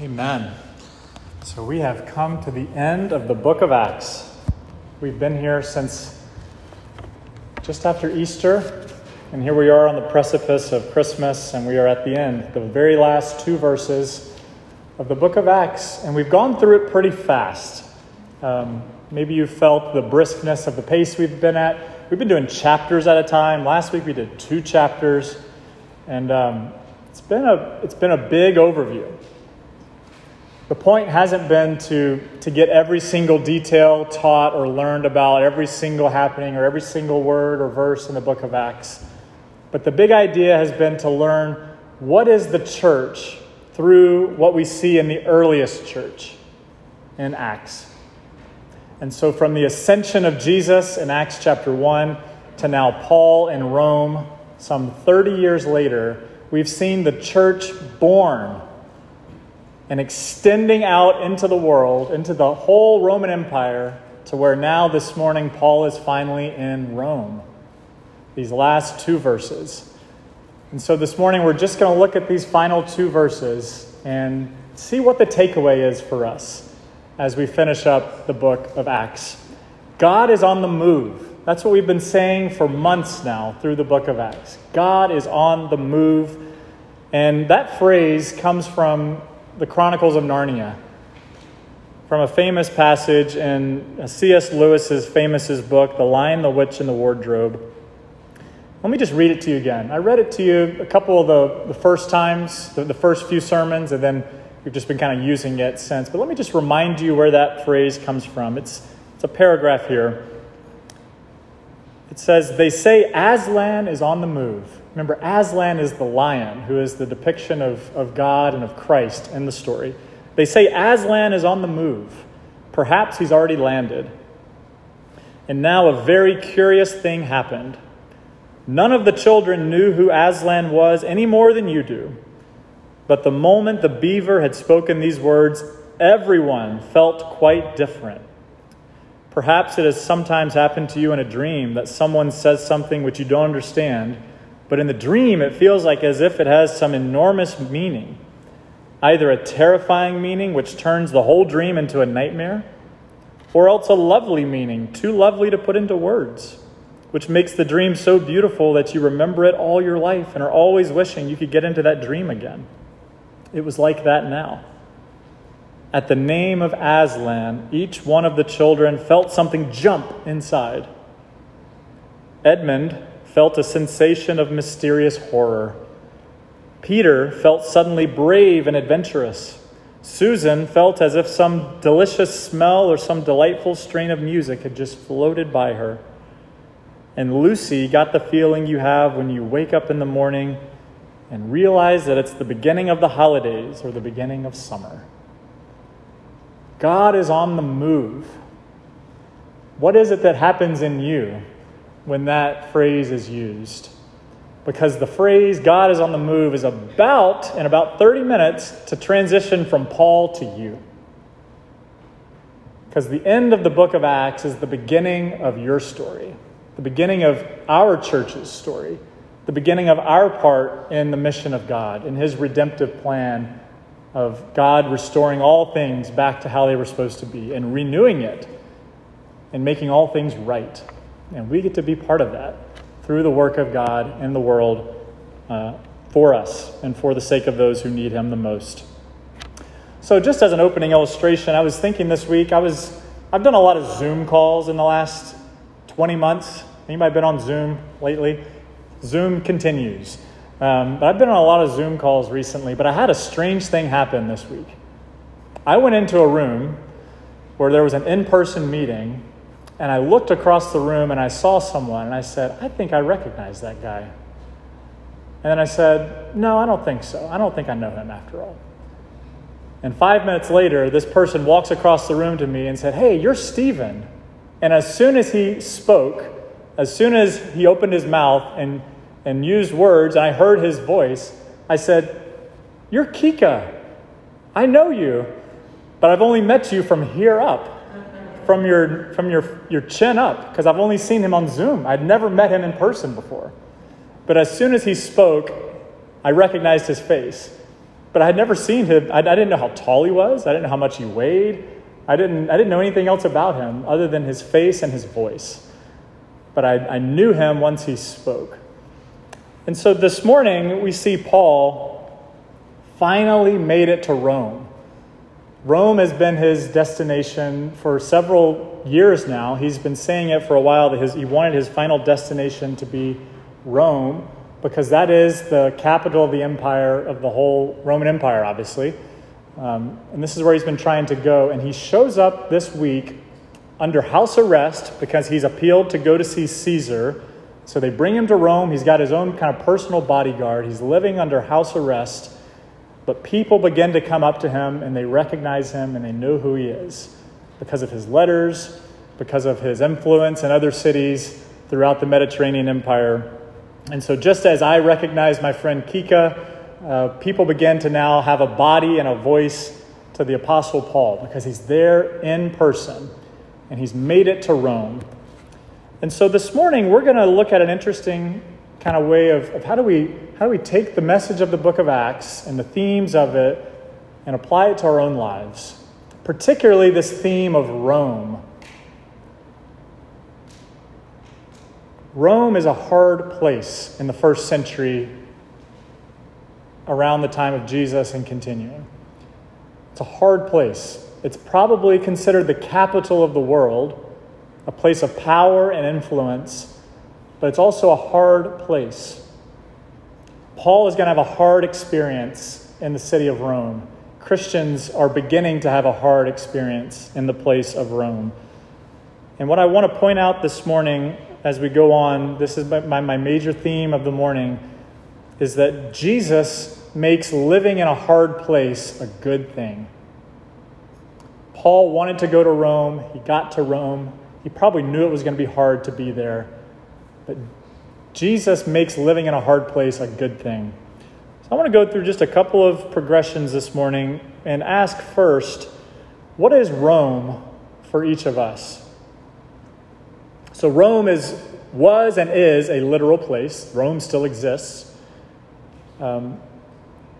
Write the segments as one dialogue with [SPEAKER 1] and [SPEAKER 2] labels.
[SPEAKER 1] Amen. So we have come to the end of the book of Acts. We've been here since just after Easter, and here we are on the precipice of Christmas, and we are at the end, the very last two verses of the book of Acts, and we've gone through it pretty fast. Um, maybe you felt the briskness of the pace we've been at. We've been doing chapters at a time. Last week we did two chapters, and um, it's been a it's been a big overview. The point hasn't been to, to get every single detail taught or learned about every single happening or every single word or verse in the book of Acts. But the big idea has been to learn what is the church through what we see in the earliest church in Acts. And so, from the ascension of Jesus in Acts chapter 1 to now Paul in Rome, some 30 years later, we've seen the church born and extending out into the world, into the whole Roman Empire, to where now this morning Paul is finally in Rome. These last two verses. And so this morning we're just going to look at these final two verses and see what the takeaway is for us as we finish up the book of Acts. God is on the move. That's what we've been saying for months now through the book of Acts. God is on the move. And that phrase comes from the Chronicles of Narnia from a famous passage in C.S. Lewis's famous book, The Lion, the Witch, and the Wardrobe. Let me just read it to you again. I read it to you a couple of the, the first times, the, the first few sermons, and then we've just been kind of using it since. But let me just remind you where that phrase comes from. It's, it's a paragraph here. It says, They say Aslan is on the move. Remember, Aslan is the lion, who is the depiction of, of God and of Christ in the story. They say Aslan is on the move. Perhaps he's already landed. And now a very curious thing happened. None of the children knew who Aslan was any more than you do. But the moment the beaver had spoken these words, everyone felt quite different. Perhaps it has sometimes happened to you in a dream that someone says something which you don't understand but in the dream, it feels like as if it has some enormous meaning either a terrifying meaning, which turns the whole dream into a nightmare, or else a lovely meaning, too lovely to put into words, which makes the dream so beautiful that you remember it all your life and are always wishing you could get into that dream again. It was like that now. At the name of Aslan, each one of the children felt something jump inside. Edmund, felt a sensation of mysterious horror. Peter felt suddenly brave and adventurous. Susan felt as if some delicious smell or some delightful strain of music had just floated by her. And Lucy got the feeling you have when you wake up in the morning and realize that it's the beginning of the holidays or the beginning of summer. God is on the move. What is it that happens in you when that phrase is used. Because the phrase God is on the move is about, in about 30 minutes, to transition from Paul to you. Because the end of the book of Acts is the beginning of your story, the beginning of our church's story, the beginning of our part in the mission of God, in His redemptive plan of God restoring all things back to how they were supposed to be and renewing it and making all things right. And we get to be part of that through the work of God in the world uh, for us and for the sake of those who need Him the most. So, just as an opening illustration, I was thinking this week, I was, I've done a lot of Zoom calls in the last 20 months. Anybody been on Zoom lately? Zoom continues. Um, but I've been on a lot of Zoom calls recently, but I had a strange thing happen this week. I went into a room where there was an in person meeting and I looked across the room and I saw someone and I said, I think I recognize that guy. And then I said, No, I don't think so. I don't think I know him after all. And five minutes later, this person walks across the room to me and said, Hey, you're Stephen. And as soon as he spoke, as soon as he opened his mouth and, and used words, and I heard his voice, I said, You're Kika. I know you, but I've only met you from here up from your, from your, your chin up because I've only seen him on Zoom. I'd never met him in person before. But as soon as he spoke, I recognized his face. but I had never seen him. I, I didn't know how tall he was. I didn't know how much he weighed. I didn't, I didn't know anything else about him other than his face and his voice. But I, I knew him once he spoke. And so this morning, we see Paul finally made it to Rome. Rome has been his destination for several years now. He's been saying it for a while that his, he wanted his final destination to be Rome because that is the capital of the empire, of the whole Roman Empire, obviously. Um, and this is where he's been trying to go. And he shows up this week under house arrest because he's appealed to go to see Caesar. So they bring him to Rome. He's got his own kind of personal bodyguard. He's living under house arrest. But people begin to come up to him and they recognize him and they know who he is because of his letters, because of his influence in other cities throughout the Mediterranean Empire. And so, just as I recognize my friend Kika, uh, people begin to now have a body and a voice to the Apostle Paul because he's there in person and he's made it to Rome. And so, this morning, we're going to look at an interesting kind of way of, of how do we how do we take the message of the book of Acts and the themes of it and apply it to our own lives? Particularly this theme of Rome. Rome is a hard place in the first century around the time of Jesus and continuing. It's a hard place. It's probably considered the capital of the world, a place of power and influence, but it's also a hard place. Paul is going to have a hard experience in the city of Rome. Christians are beginning to have a hard experience in the place of Rome. And what I want to point out this morning as we go on, this is my, my major theme of the morning, is that Jesus makes living in a hard place a good thing. Paul wanted to go to Rome. He got to Rome. He probably knew it was going to be hard to be there. But Jesus makes living in a hard place a good thing. So I want to go through just a couple of progressions this morning and ask first, what is Rome for each of us? So Rome is was and is a literal place. Rome still exists. Um,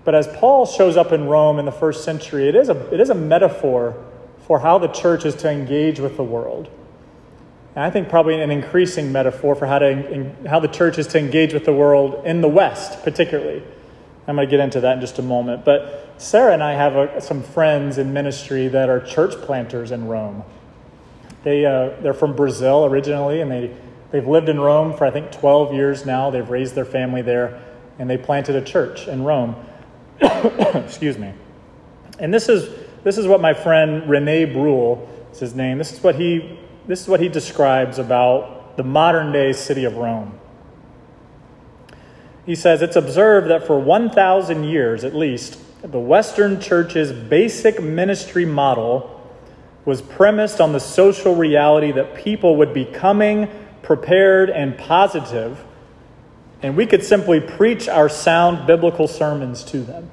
[SPEAKER 1] but as Paul shows up in Rome in the first century, it is a, it is a metaphor for how the church is to engage with the world. And I think probably an increasing metaphor for how, to, in, how the church is to engage with the world in the West, particularly. I'm going to get into that in just a moment. But Sarah and I have a, some friends in ministry that are church planters in Rome. They, uh, they're from Brazil originally, and they, they've lived in Rome for, I think, 12 years now. They've raised their family there, and they planted a church in Rome. Excuse me. And this is, this is what my friend Rene Brule is his name. This is what he this is what he describes about the modern day city of Rome. He says it's observed that for 1,000 years at least, the Western Church's basic ministry model was premised on the social reality that people would be coming prepared and positive, and we could simply preach our sound biblical sermons to them.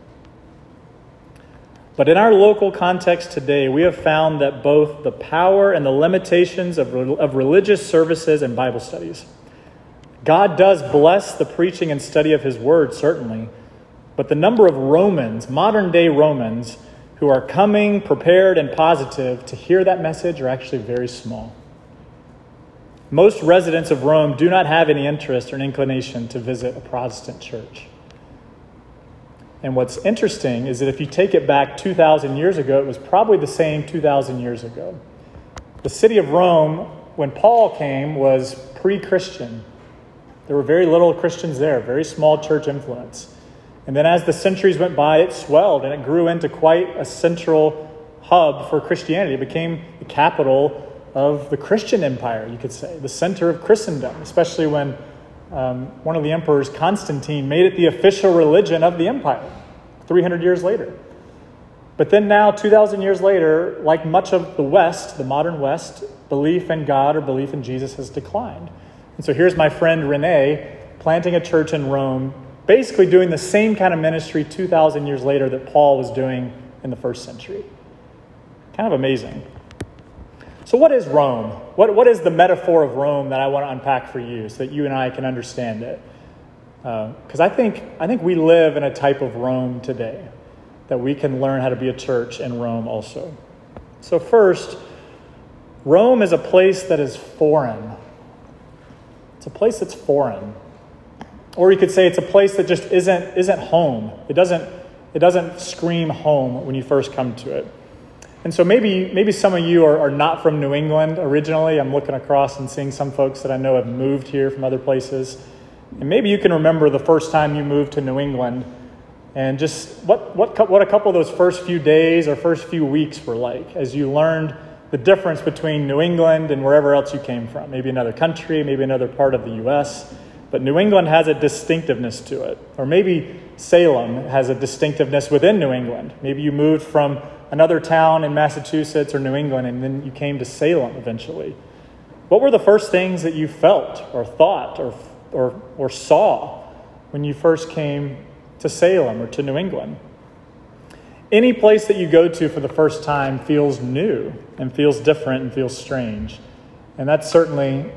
[SPEAKER 1] But in our local context today, we have found that both the power and the limitations of, of religious services and Bible studies. God does bless the preaching and study of His Word, certainly, but the number of Romans, modern day Romans, who are coming prepared and positive to hear that message are actually very small. Most residents of Rome do not have any interest or inclination to visit a Protestant church. And what's interesting is that if you take it back 2,000 years ago, it was probably the same 2,000 years ago. The city of Rome, when Paul came, was pre Christian. There were very little Christians there, very small church influence. And then as the centuries went by, it swelled and it grew into quite a central hub for Christianity. It became the capital of the Christian empire, you could say, the center of Christendom, especially when um, one of the emperors, Constantine, made it the official religion of the empire 300 years later. But then, now, 2,000 years later, like much of the West, the modern West, belief in God or belief in Jesus has declined. And so here's my friend Rene planting a church in Rome, basically doing the same kind of ministry 2,000 years later that Paul was doing in the first century. Kind of amazing. So, what is Rome? What, what is the metaphor of Rome that I want to unpack for you so that you and I can understand it? Because uh, I, think, I think we live in a type of Rome today. that we can learn how to be a church in Rome also. So, first, Rome is a place that is foreign. It's a place that's foreign. Or you could say it's a place that just isn't, isn't home. It doesn't, it doesn't scream home when you first come to it. And so maybe, maybe some of you are, are not from New England originally. I'm looking across and seeing some folks that I know have moved here from other places. And maybe you can remember the first time you moved to New England and just what, what, what a couple of those first few days or first few weeks were like as you learned the difference between New England and wherever else you came from. Maybe another country, maybe another part of the U.S. But New England has a distinctiveness to it. Or maybe Salem has a distinctiveness within New England. Maybe you moved from another town in Massachusetts or New England and then you came to Salem eventually. What were the first things that you felt or thought or, or, or saw when you first came to Salem or to New England? Any place that you go to for the first time feels new and feels different and feels strange. And that's certainly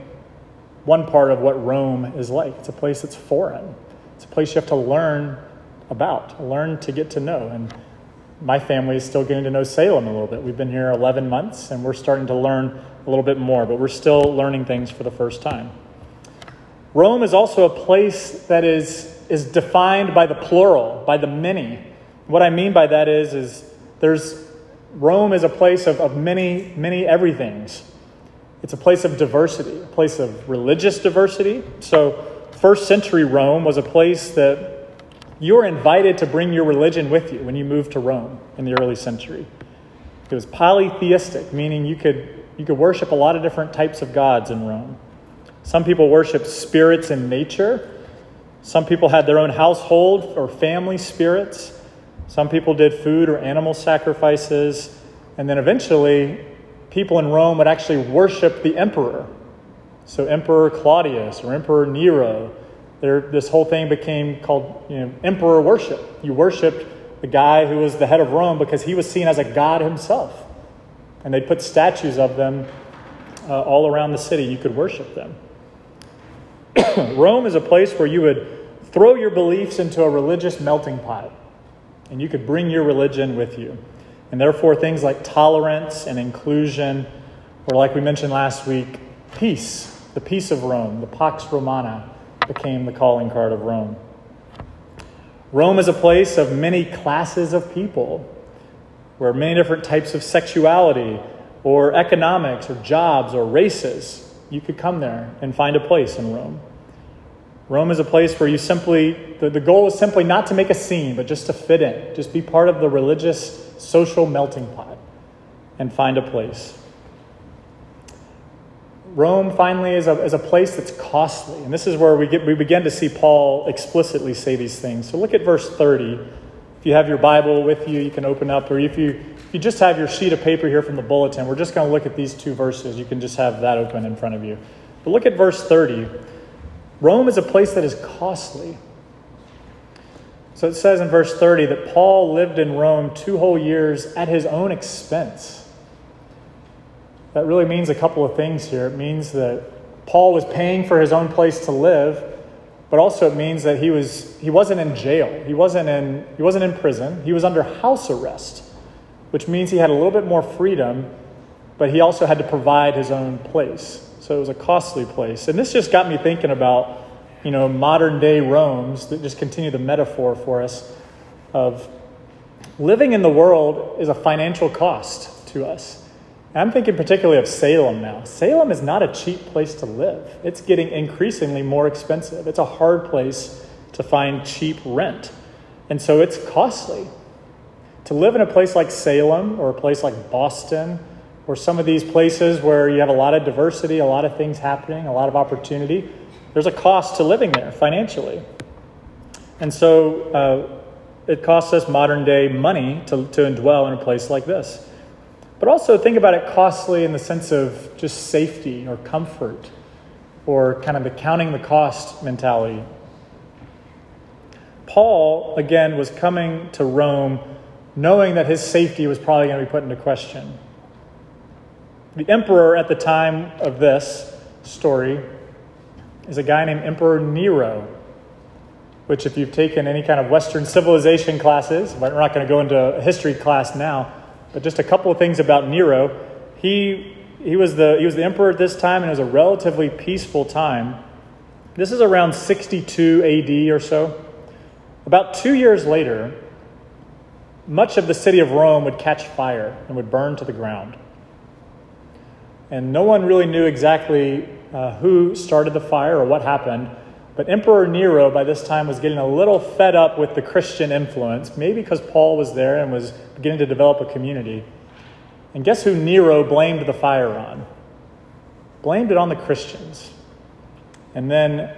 [SPEAKER 1] one part of what Rome is like. It's a place that's foreign, it's a place you have to learn about, learn to get to know. And my family is still getting to know Salem a little bit. We've been here 11 months and we're starting to learn a little bit more, but we're still learning things for the first time. Rome is also a place that is, is defined by the plural, by the many. What I mean by that is, is there's Rome is a place of, of many, many everythings. It's a place of diversity, a place of religious diversity. So, first century Rome was a place that you were invited to bring your religion with you when you moved to Rome in the early century. It was polytheistic, meaning you could, you could worship a lot of different types of gods in Rome. Some people worshiped spirits in nature. Some people had their own household or family spirits. Some people did food or animal sacrifices. And then eventually, people in Rome would actually worship the emperor. So, Emperor Claudius or Emperor Nero, there, this whole thing became called you know, emperor worship. You worshiped the guy who was the head of Rome because he was seen as a god himself. And they put statues of them uh, all around the city. You could worship them. Rome is a place where you would throw your beliefs into a religious melting pot, and you could bring your religion with you. And therefore, things like tolerance and inclusion, or like we mentioned last week, peace, the peace of Rome, the Pax Romana, became the calling card of Rome. Rome is a place of many classes of people, where many different types of sexuality, or economics, or jobs, or races, you could come there and find a place in Rome. Rome is a place where you simply, the, the goal is simply not to make a scene, but just to fit in, just be part of the religious social melting pot and find a place. Rome finally is a, is a place that's costly. And this is where we, get, we begin to see Paul explicitly say these things. So look at verse 30. If you have your Bible with you, you can open up, or if you, if you just have your sheet of paper here from the bulletin, we're just going to look at these two verses. You can just have that open in front of you. But look at verse 30. Rome is a place that is costly. So it says in verse 30 that Paul lived in Rome two whole years at his own expense. That really means a couple of things here. It means that Paul was paying for his own place to live, but also it means that he, was, he wasn't in jail. He wasn't in, he wasn't in prison. He was under house arrest, which means he had a little bit more freedom, but he also had to provide his own place. So it was a costly place. And this just got me thinking about you know, modern day Rome's that just continue the metaphor for us of living in the world is a financial cost to us. I'm thinking particularly of Salem now. Salem is not a cheap place to live. It's getting increasingly more expensive. It's a hard place to find cheap rent. And so it's costly. To live in a place like Salem or a place like Boston or some of these places where you have a lot of diversity, a lot of things happening, a lot of opportunity, there's a cost to living there financially. And so uh, it costs us modern day money to, to indwell in a place like this. But also think about it costly in the sense of just safety or comfort or kind of the counting the cost mentality. Paul, again, was coming to Rome knowing that his safety was probably going to be put into question. The emperor at the time of this story is a guy named Emperor Nero. which, if you've taken any kind of Western civilization classes, but we're not going to go into a history class now, but just a couple of things about Nero. He, he, was the, he was the emperor at this time, and it was a relatively peaceful time. This is around 62 AD or so. About two years later, much of the city of Rome would catch fire and would burn to the ground. And no one really knew exactly uh, who started the fire or what happened. But Emperor Nero, by this time, was getting a little fed up with the Christian influence, maybe because Paul was there and was beginning to develop a community. And guess who Nero blamed the fire on? Blamed it on the Christians. And then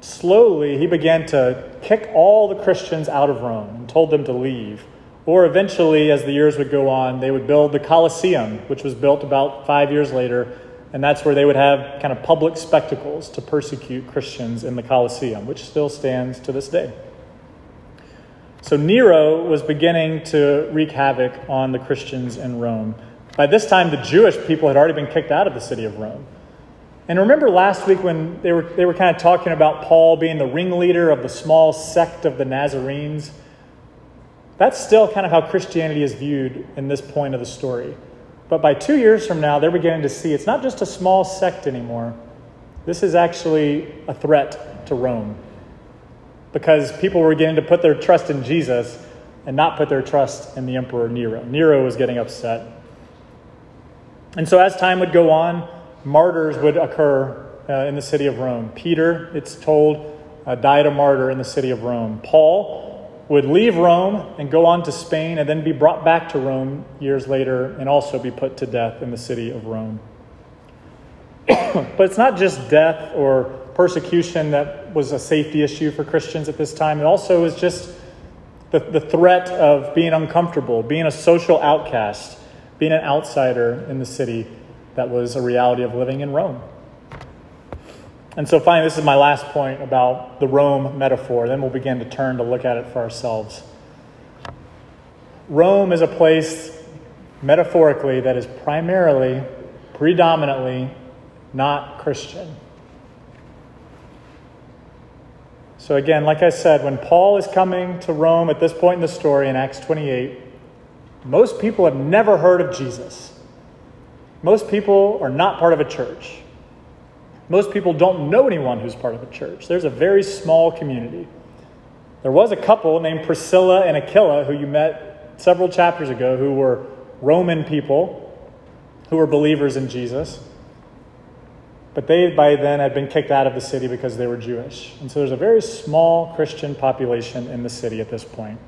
[SPEAKER 1] slowly he began to kick all the Christians out of Rome and told them to leave. Or eventually, as the years would go on, they would build the Colosseum, which was built about five years later and that's where they would have kind of public spectacles to persecute Christians in the Colosseum, which still stands to this day. So Nero was beginning to wreak havoc on the Christians in Rome. By this time, the Jewish people had already been kicked out of the city of Rome. And remember last week when they were, they were kind of talking about Paul being the ringleader of the small sect of the Nazarenes? That's still kind of how Christianity is viewed in this point of the story. But by two years from now, they're beginning to see it's not just a small sect anymore. This is actually a threat to Rome. Because people were beginning to put their trust in Jesus and not put their trust in the Emperor Nero. Nero was getting upset. And so, as time would go on, martyrs would occur uh, in the city of Rome. Peter, it's told, uh, died a martyr in the city of Rome. Paul would leave Rome and go on to Spain and then be brought back to Rome years later and also be put to death in the city of Rome. but it's not just death or persecution that was a safety issue for Christians at this time, it also was just the, the threat of being uncomfortable, being a social outcast, being an outsider in the city that was a reality of living in Rome. And so, finally, this is my last point about the Rome metaphor. Then we'll begin to turn to look at it for ourselves. Rome is a place, metaphorically, that is primarily, predominantly not Christian. So, again, like I said, when Paul is coming to Rome at this point in the story in Acts 28, most people have never heard of Jesus. Most people are not part of a church. Most people don't know anyone who's part of a church. There's a very small community. There was a couple named Priscilla and Aquila who you met several chapters ago who were Roman people who were believers in Jesus. But they, by then, had been kicked out of the city because they were Jewish. And so there's a very small Christian population in the city at this point.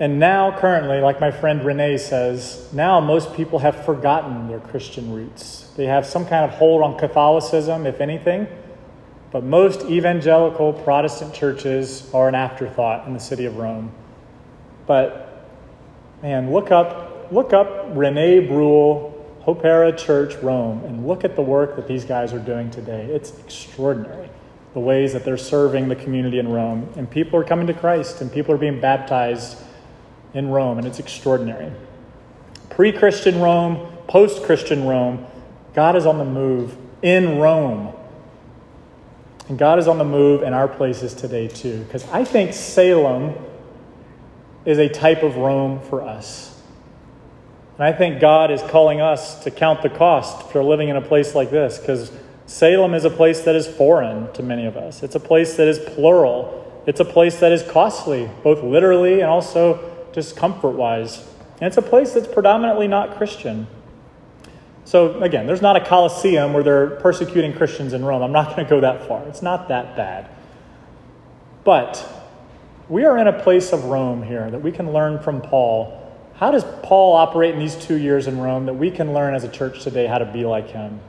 [SPEAKER 1] And now, currently, like my friend Renee says, now most people have forgotten their Christian roots. They have some kind of hold on Catholicism, if anything, but most evangelical Protestant churches are an afterthought in the city of Rome. But, man, look up, look up Renee Bruhl, Hope Era Church, Rome, and look at the work that these guys are doing today. It's extraordinary the ways that they're serving the community in Rome. And people are coming to Christ, and people are being baptized in Rome, and it's extraordinary. Pre Christian Rome, post Christian Rome, God is on the move in Rome. And God is on the move in our places today, too. Because I think Salem is a type of Rome for us. And I think God is calling us to count the cost for living in a place like this. Because Salem is a place that is foreign to many of us, it's a place that is plural. It's a place that is costly, both literally and also just comfort wise. And it's a place that's predominantly not Christian. So, again, there's not a Colosseum where they're persecuting Christians in Rome. I'm not going to go that far. It's not that bad. But we are in a place of Rome here that we can learn from Paul. How does Paul operate in these two years in Rome that we can learn as a church today how to be like him?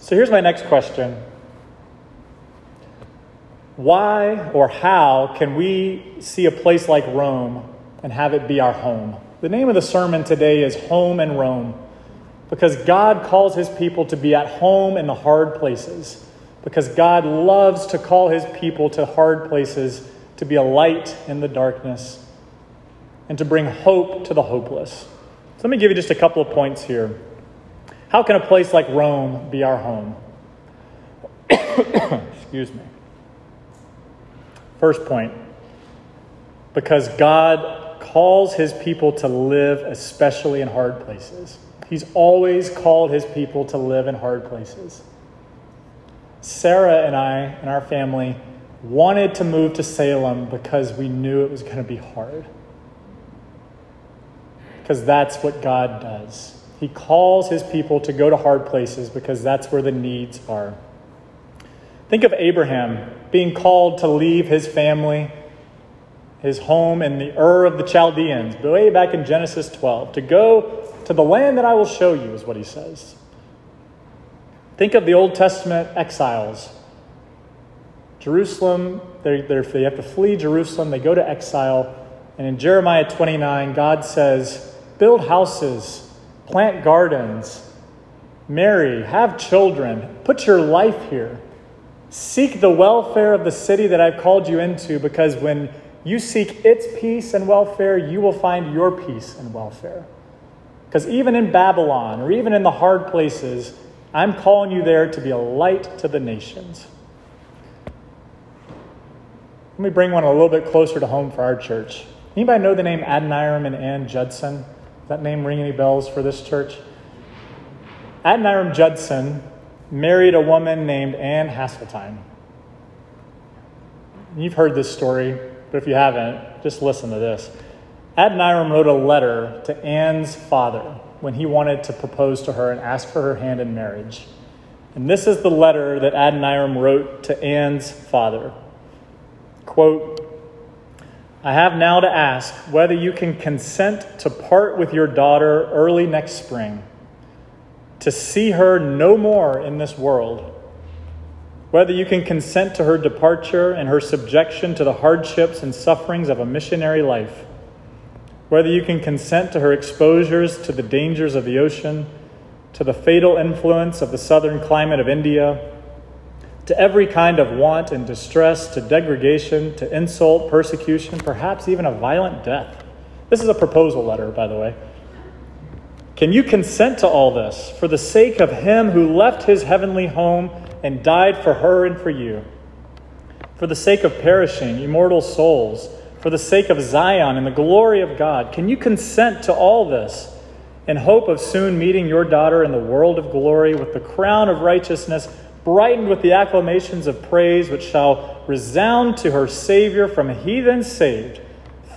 [SPEAKER 1] So here's my next question why or how can we see a place like Rome and have it be our home? The name of the sermon today is Home and Rome because God calls his people to be at home in the hard places. Because God loves to call his people to hard places to be a light in the darkness and to bring hope to the hopeless. So let me give you just a couple of points here. How can a place like Rome be our home? Excuse me. First point because God calls his people to live, especially in hard places. He's always called his people to live in hard places. Sarah and I and our family wanted to move to Salem because we knew it was going to be hard. Because that's what God does. He calls his people to go to hard places because that's where the needs are. Think of Abraham being called to leave his family, his home in the Ur of the Chaldeans, way back in Genesis 12, to go to the land that I will show you, is what he says. Think of the Old Testament exiles. Jerusalem, they're, they're, they have to flee Jerusalem, they go to exile. And in Jeremiah 29, God says, Build houses, plant gardens, marry, have children, put your life here. Seek the welfare of the city that I've called you into, because when you seek its peace and welfare, you will find your peace and welfare. Because even in Babylon, or even in the hard places, I'm calling you there to be a light to the nations. Let me bring one a little bit closer to home for our church. Anybody know the name Adoniram and Ann Judson? Does that name ring any bells for this church? Adoniram Judson married a woman named Ann Hasseltine. You've heard this story, but if you haven't, just listen to this. Adoniram wrote a letter to Ann's father when he wanted to propose to her and ask for her hand in marriage. And this is the letter that Adoniram wrote to Ann's father. Quote, I have now to ask whether you can consent to part with your daughter early next spring to see her no more in this world. Whether you can consent to her departure and her subjection to the hardships and sufferings of a missionary life. Whether you can consent to her exposures to the dangers of the ocean, to the fatal influence of the southern climate of India, to every kind of want and distress, to degradation, to insult, persecution, perhaps even a violent death. This is a proposal letter, by the way. Can you consent to all this for the sake of him who left his heavenly home and died for her and for you? For the sake of perishing, immortal souls, for the sake of Zion and the glory of God, can you consent to all this in hope of soon meeting your daughter in the world of glory with the crown of righteousness, brightened with the acclamations of praise which shall resound to her Savior from heathen saved,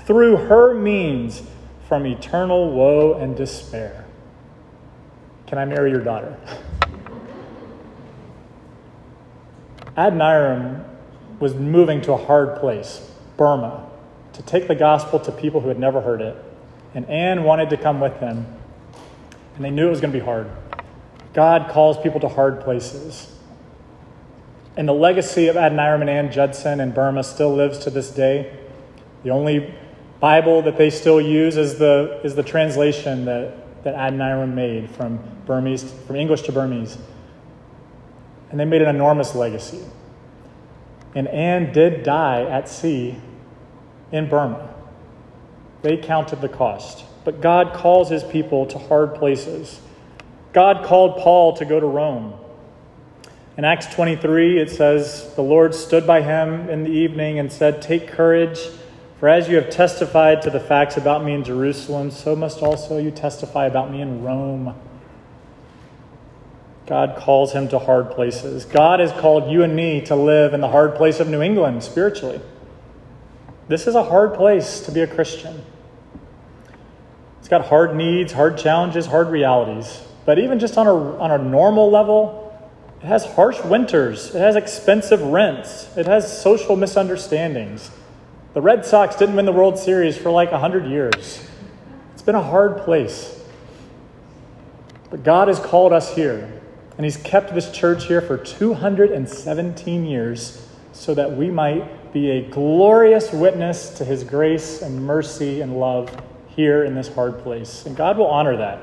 [SPEAKER 1] through her means from eternal woe and despair? Can I marry your daughter? Adoniram was moving to a hard place, Burma, to take the gospel to people who had never heard it. And Ann wanted to come with him, and they knew it was going to be hard. God calls people to hard places. And the legacy of Adoniram and Ann Judson in Burma still lives to this day. The only Bible that they still use is the, is the translation that that Adoniram made from Burmese, from English to Burmese. And they made an enormous legacy. And Ann did die at sea in Burma. They counted the cost. But God calls his people to hard places. God called Paul to go to Rome. In Acts 23, it says, The Lord stood by him in the evening and said, Take courage. For as you have testified to the facts about me in Jerusalem, so must also you testify about me in Rome. God calls him to hard places. God has called you and me to live in the hard place of New England spiritually. This is a hard place to be a Christian. It's got hard needs, hard challenges, hard realities. But even just on a, on a normal level, it has harsh winters, it has expensive rents, it has social misunderstandings. The Red Sox didn't win the World Series for like 100 years. It's been a hard place. But God has called us here, and He's kept this church here for 217 years so that we might be a glorious witness to His grace and mercy and love here in this hard place. And God will honor that.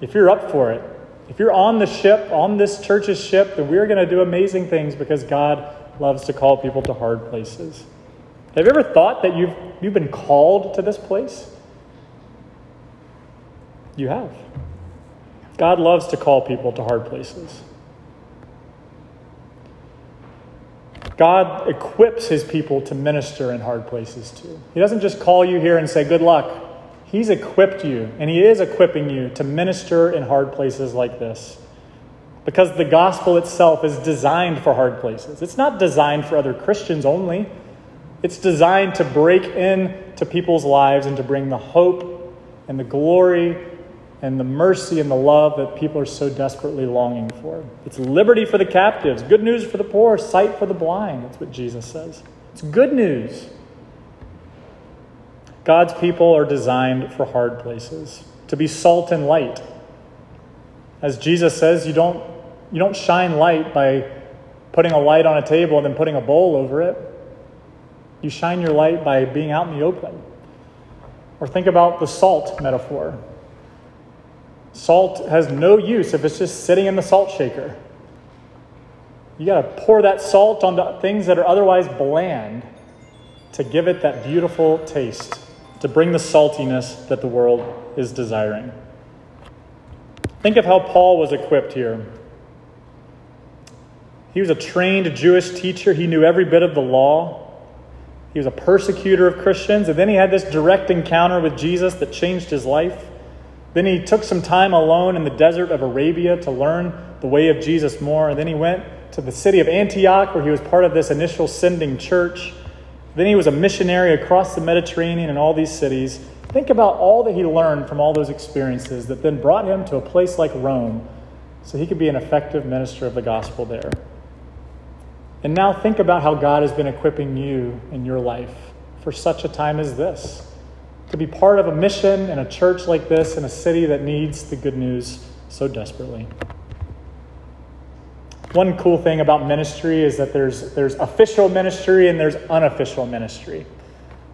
[SPEAKER 1] If you're up for it, if you're on the ship, on this church's ship, then we're going to do amazing things because God loves to call people to hard places. Have you ever thought that you've, you've been called to this place? You have. God loves to call people to hard places. God equips his people to minister in hard places too. He doesn't just call you here and say, Good luck. He's equipped you, and he is equipping you to minister in hard places like this. Because the gospel itself is designed for hard places. It's not designed for other Christians only. It's designed to break into people's lives and to bring the hope and the glory and the mercy and the love that people are so desperately longing for. It's liberty for the captives, good news for the poor, sight for the blind. That's what Jesus says. It's good news. God's people are designed for hard places, to be salt and light. As Jesus says, you don't, you don't shine light by putting a light on a table and then putting a bowl over it. You shine your light by being out in the open. Or think about the salt metaphor. Salt has no use if it's just sitting in the salt shaker. You got to pour that salt onto things that are otherwise bland to give it that beautiful taste, to bring the saltiness that the world is desiring. Think of how Paul was equipped here. He was a trained Jewish teacher, he knew every bit of the law. He was a persecutor of Christians, and then he had this direct encounter with Jesus that changed his life. Then he took some time alone in the desert of Arabia to learn the way of Jesus more. And then he went to the city of Antioch, where he was part of this initial sending church. Then he was a missionary across the Mediterranean and all these cities. Think about all that he learned from all those experiences that then brought him to a place like Rome so he could be an effective minister of the gospel there. And now think about how God has been equipping you in your life for such a time as this to be part of a mission and a church like this in a city that needs the good news so desperately. One cool thing about ministry is that there's, there's official ministry and there's unofficial ministry.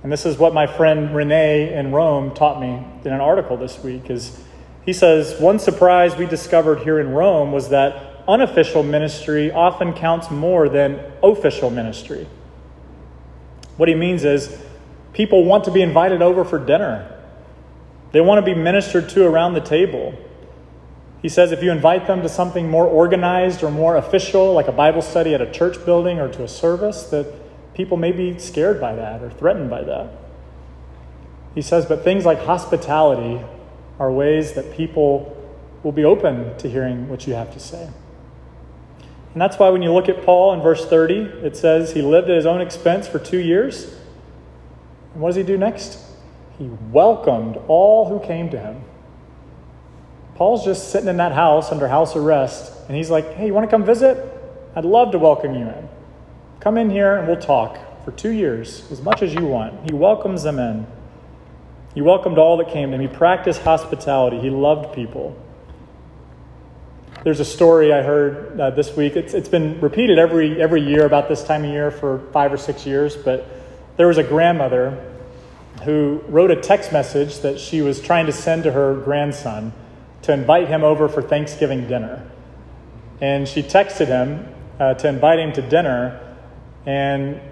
[SPEAKER 1] And this is what my friend Renee in Rome taught me in an article this week is he says one surprise we discovered here in Rome was that unofficial ministry often counts more than official ministry. What he means is People want to be invited over for dinner, they want to be ministered to around the table. He says if you invite them to something more organized or more official, like a Bible study at a church building or to a service, that people may be scared by that or threatened by that. He says, but things like hospitality are ways that people will be open to hearing what you have to say. And that's why when you look at Paul in verse 30, it says he lived at his own expense for two years. And what does he do next? He welcomed all who came to him. Paul's just sitting in that house under house arrest, and he's like, Hey, you want to come visit? I'd love to welcome you in. Come in here and we'll talk for two years, as much as you want. He welcomes them in. He welcomed all that came to him. He practiced hospitality. He loved people. There's a story I heard uh, this week. It's, it's been repeated every, every year about this time of year for five or six years, but there was a grandmother who wrote a text message that she was trying to send to her grandson to invite him over for Thanksgiving dinner. And she texted him uh, to invite him to dinner, and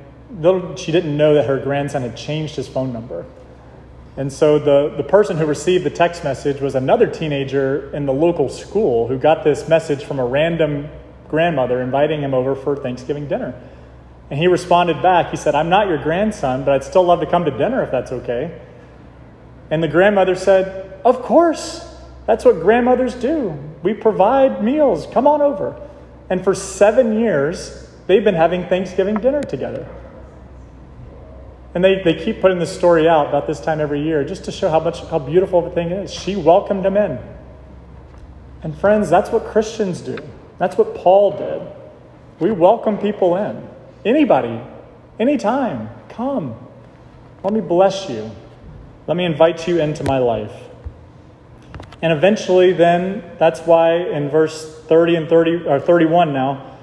[SPEAKER 1] she didn't know that her grandson had changed his phone number. And so the, the person who received the text message was another teenager in the local school who got this message from a random grandmother inviting him over for Thanksgiving dinner. And he responded back, he said, I'm not your grandson, but I'd still love to come to dinner if that's okay. And the grandmother said, Of course. That's what grandmothers do. We provide meals. Come on over. And for seven years, they've been having Thanksgiving dinner together. And they, they keep putting this story out about this time every year just to show how much how beautiful everything is. She welcomed him in. And friends, that's what Christians do. That's what Paul did. We welcome people in. Anybody, anytime, come. Let me bless you. Let me invite you into my life. And eventually, then, that's why in verse 30 and 30, or 31 now,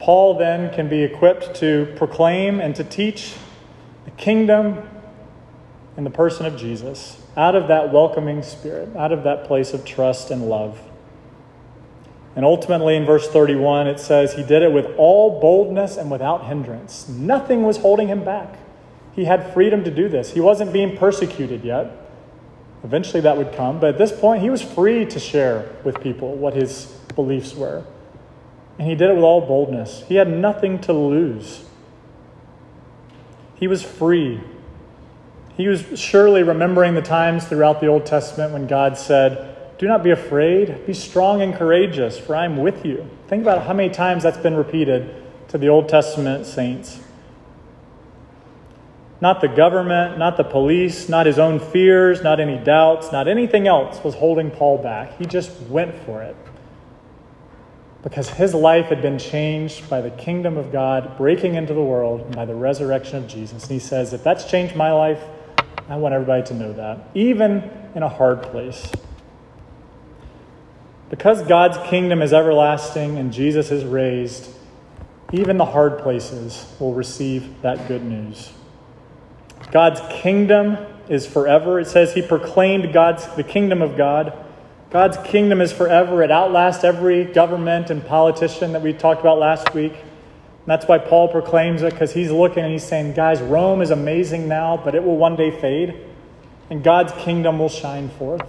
[SPEAKER 1] Paul then can be equipped to proclaim and to teach kingdom in the person of Jesus out of that welcoming spirit, out of that place of trust and love. And ultimately, in verse 31, it says, He did it with all boldness and without hindrance. Nothing was holding him back. He had freedom to do this. He wasn't being persecuted yet. Eventually, that would come. But at this point, he was free to share with people what his beliefs were. And he did it with all boldness. He had nothing to lose. He was free. He was surely remembering the times throughout the Old Testament when God said, Do not be afraid, be strong and courageous, for I am with you. Think about how many times that's been repeated to the Old Testament saints. Not the government, not the police, not his own fears, not any doubts, not anything else was holding Paul back. He just went for it. Because his life had been changed by the kingdom of God breaking into the world and by the resurrection of Jesus. And he says, If that's changed my life, I want everybody to know that, even in a hard place. Because God's kingdom is everlasting and Jesus is raised, even the hard places will receive that good news. God's kingdom is forever. It says he proclaimed God's the kingdom of God. God's kingdom is forever. It outlasts every government and politician that we talked about last week. And that's why Paul proclaims it, because he's looking and he's saying, guys, Rome is amazing now, but it will one day fade, and God's kingdom will shine forth.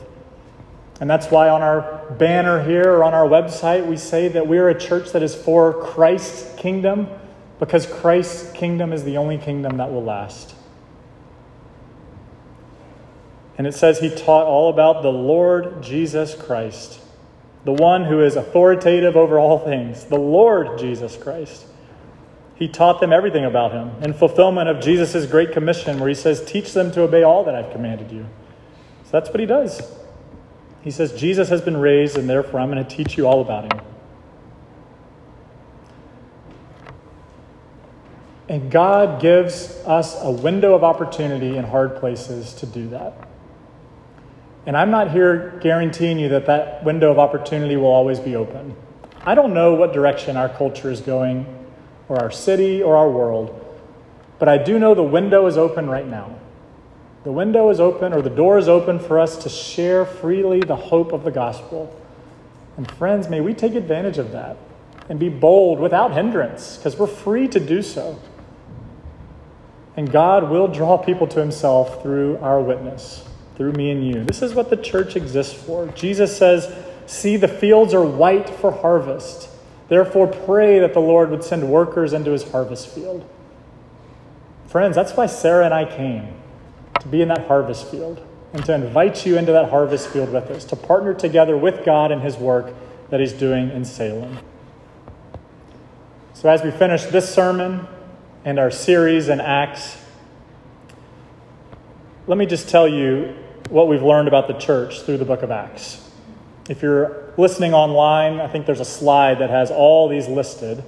[SPEAKER 1] And that's why on our banner here or on our website, we say that we're a church that is for Christ's kingdom, because Christ's kingdom is the only kingdom that will last. And it says he taught all about the Lord Jesus Christ, the one who is authoritative over all things, the Lord Jesus Christ. He taught them everything about him in fulfillment of Jesus' great commission, where he says, Teach them to obey all that I've commanded you. So that's what he does. He says, Jesus has been raised, and therefore I'm going to teach you all about him. And God gives us a window of opportunity in hard places to do that. And I'm not here guaranteeing you that that window of opportunity will always be open. I don't know what direction our culture is going or our city or our world. But I do know the window is open right now. The window is open, or the door is open for us to share freely the hope of the gospel. And friends, may we take advantage of that and be bold without hindrance, because we're free to do so. And God will draw people to himself through our witness, through me and you. This is what the church exists for. Jesus says, See, the fields are white for harvest. Therefore, pray that the Lord would send workers into his harvest field. Friends, that's why Sarah and I came to be in that harvest field and to invite you into that harvest field with us, to partner together with God in his work that he's doing in Salem. So, as we finish this sermon and our series in Acts, let me just tell you what we've learned about the church through the book of Acts. If you're listening online, I think there's a slide that has all these listed.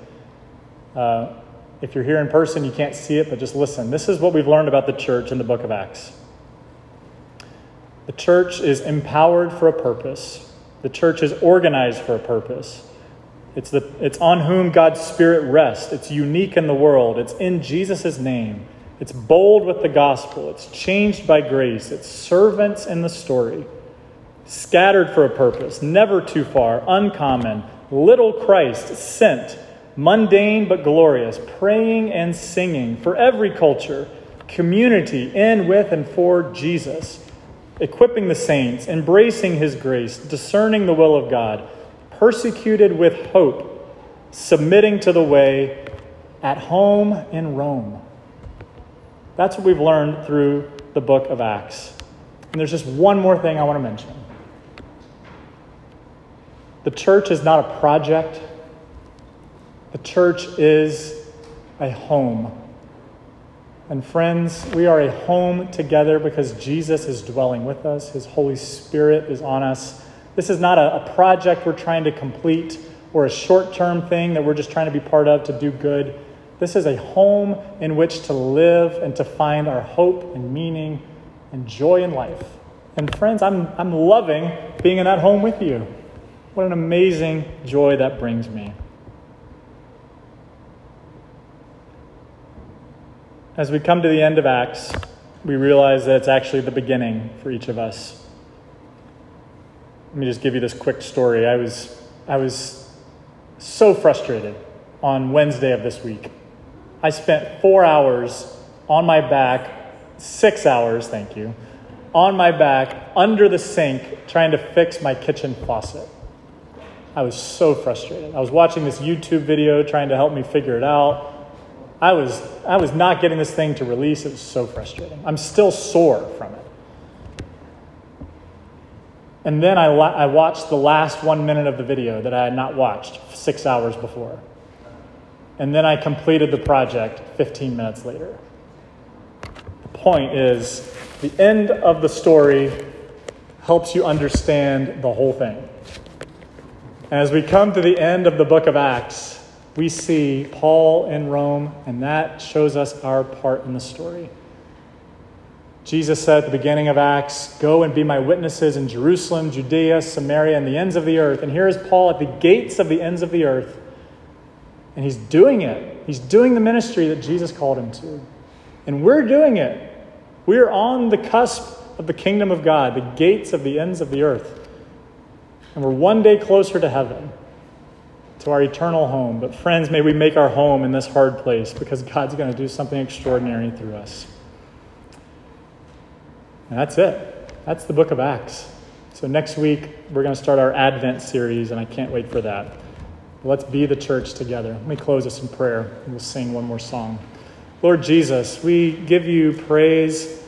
[SPEAKER 1] Uh, if you're here in person, you can't see it, but just listen. This is what we've learned about the church in the book of Acts. The church is empowered for a purpose. The church is organized for a purpose. It's, the, it's on whom God's Spirit rests. It's unique in the world. It's in Jesus' name. It's bold with the gospel. It's changed by grace. It's servants in the story scattered for a purpose, never too far, uncommon, little Christ, sent, mundane but glorious, praying and singing for every culture, community in, with, and for Jesus, equipping the saints, embracing his grace, discerning the will of God, persecuted with hope, submitting to the way, at home in Rome. That's what we've learned through the book of Acts. And there's just one more thing I want to mention. The church is not a project, the church is a home. And friends, we are a home together because Jesus is dwelling with us, His Holy Spirit is on us. This is not a, a project we're trying to complete or a short term thing that we're just trying to be part of to do good. This is a home in which to live and to find our hope and meaning and joy in life. And friends, I'm, I'm loving being in that home with you. What an amazing joy that brings me. As we come to the end of Acts, we realize that it's actually the beginning for each of us. Let me just give you this quick story. I was, I was so frustrated on Wednesday of this week. I spent four hours on my back, six hours, thank you, on my back under the sink trying to fix my kitchen faucet. I was so frustrated. I was watching this YouTube video trying to help me figure it out. I was, I was not getting this thing to release. It was so frustrating. I'm still sore from it. And then I, I watched the last one minute of the video that I had not watched six hours before. And then I completed the project 15 minutes later. The point is, the end of the story helps you understand the whole thing. As we come to the end of the book of Acts, we see Paul in Rome, and that shows us our part in the story. Jesus said at the beginning of Acts, Go and be my witnesses in Jerusalem, Judea, Samaria, and the ends of the earth. And here is Paul at the gates of the ends of the earth. And he's doing it. He's doing the ministry that Jesus called him to. And we're doing it. We're on the cusp of the kingdom of God, the gates of the ends of the earth. And we're one day closer to heaven, to our eternal home. But, friends, may we make our home in this hard place because God's going to do something extraordinary through us. And that's it. That's the book of Acts. So next week, we're going to start our Advent series, and I can't wait for that. Let's be the church together. Let me close this in prayer, and we'll sing one more song. Lord Jesus, we give you praise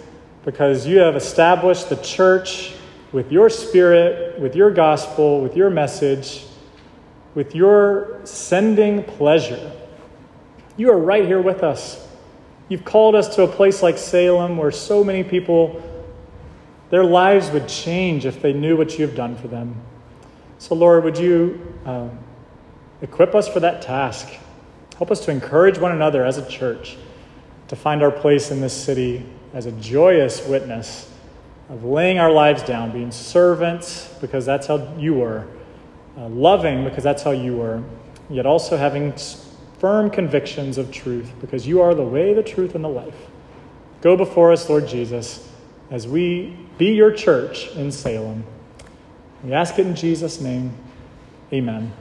[SPEAKER 1] because you have established the church with your spirit, with your gospel, with your message, with your sending pleasure. You are right here with us. You've called us to a place like Salem where so many people their lives would change if they knew what you have done for them. So, Lord, would you um, equip us for that task? Help us to encourage one another as a church to find our place in this city as a joyous witness of laying our lives down, being servants because that's how you were, uh, loving because that's how you were, yet also having firm convictions of truth because you are the way, the truth, and the life. Go before us, Lord Jesus, as we be your church in Salem. We ask it in Jesus' name. Amen.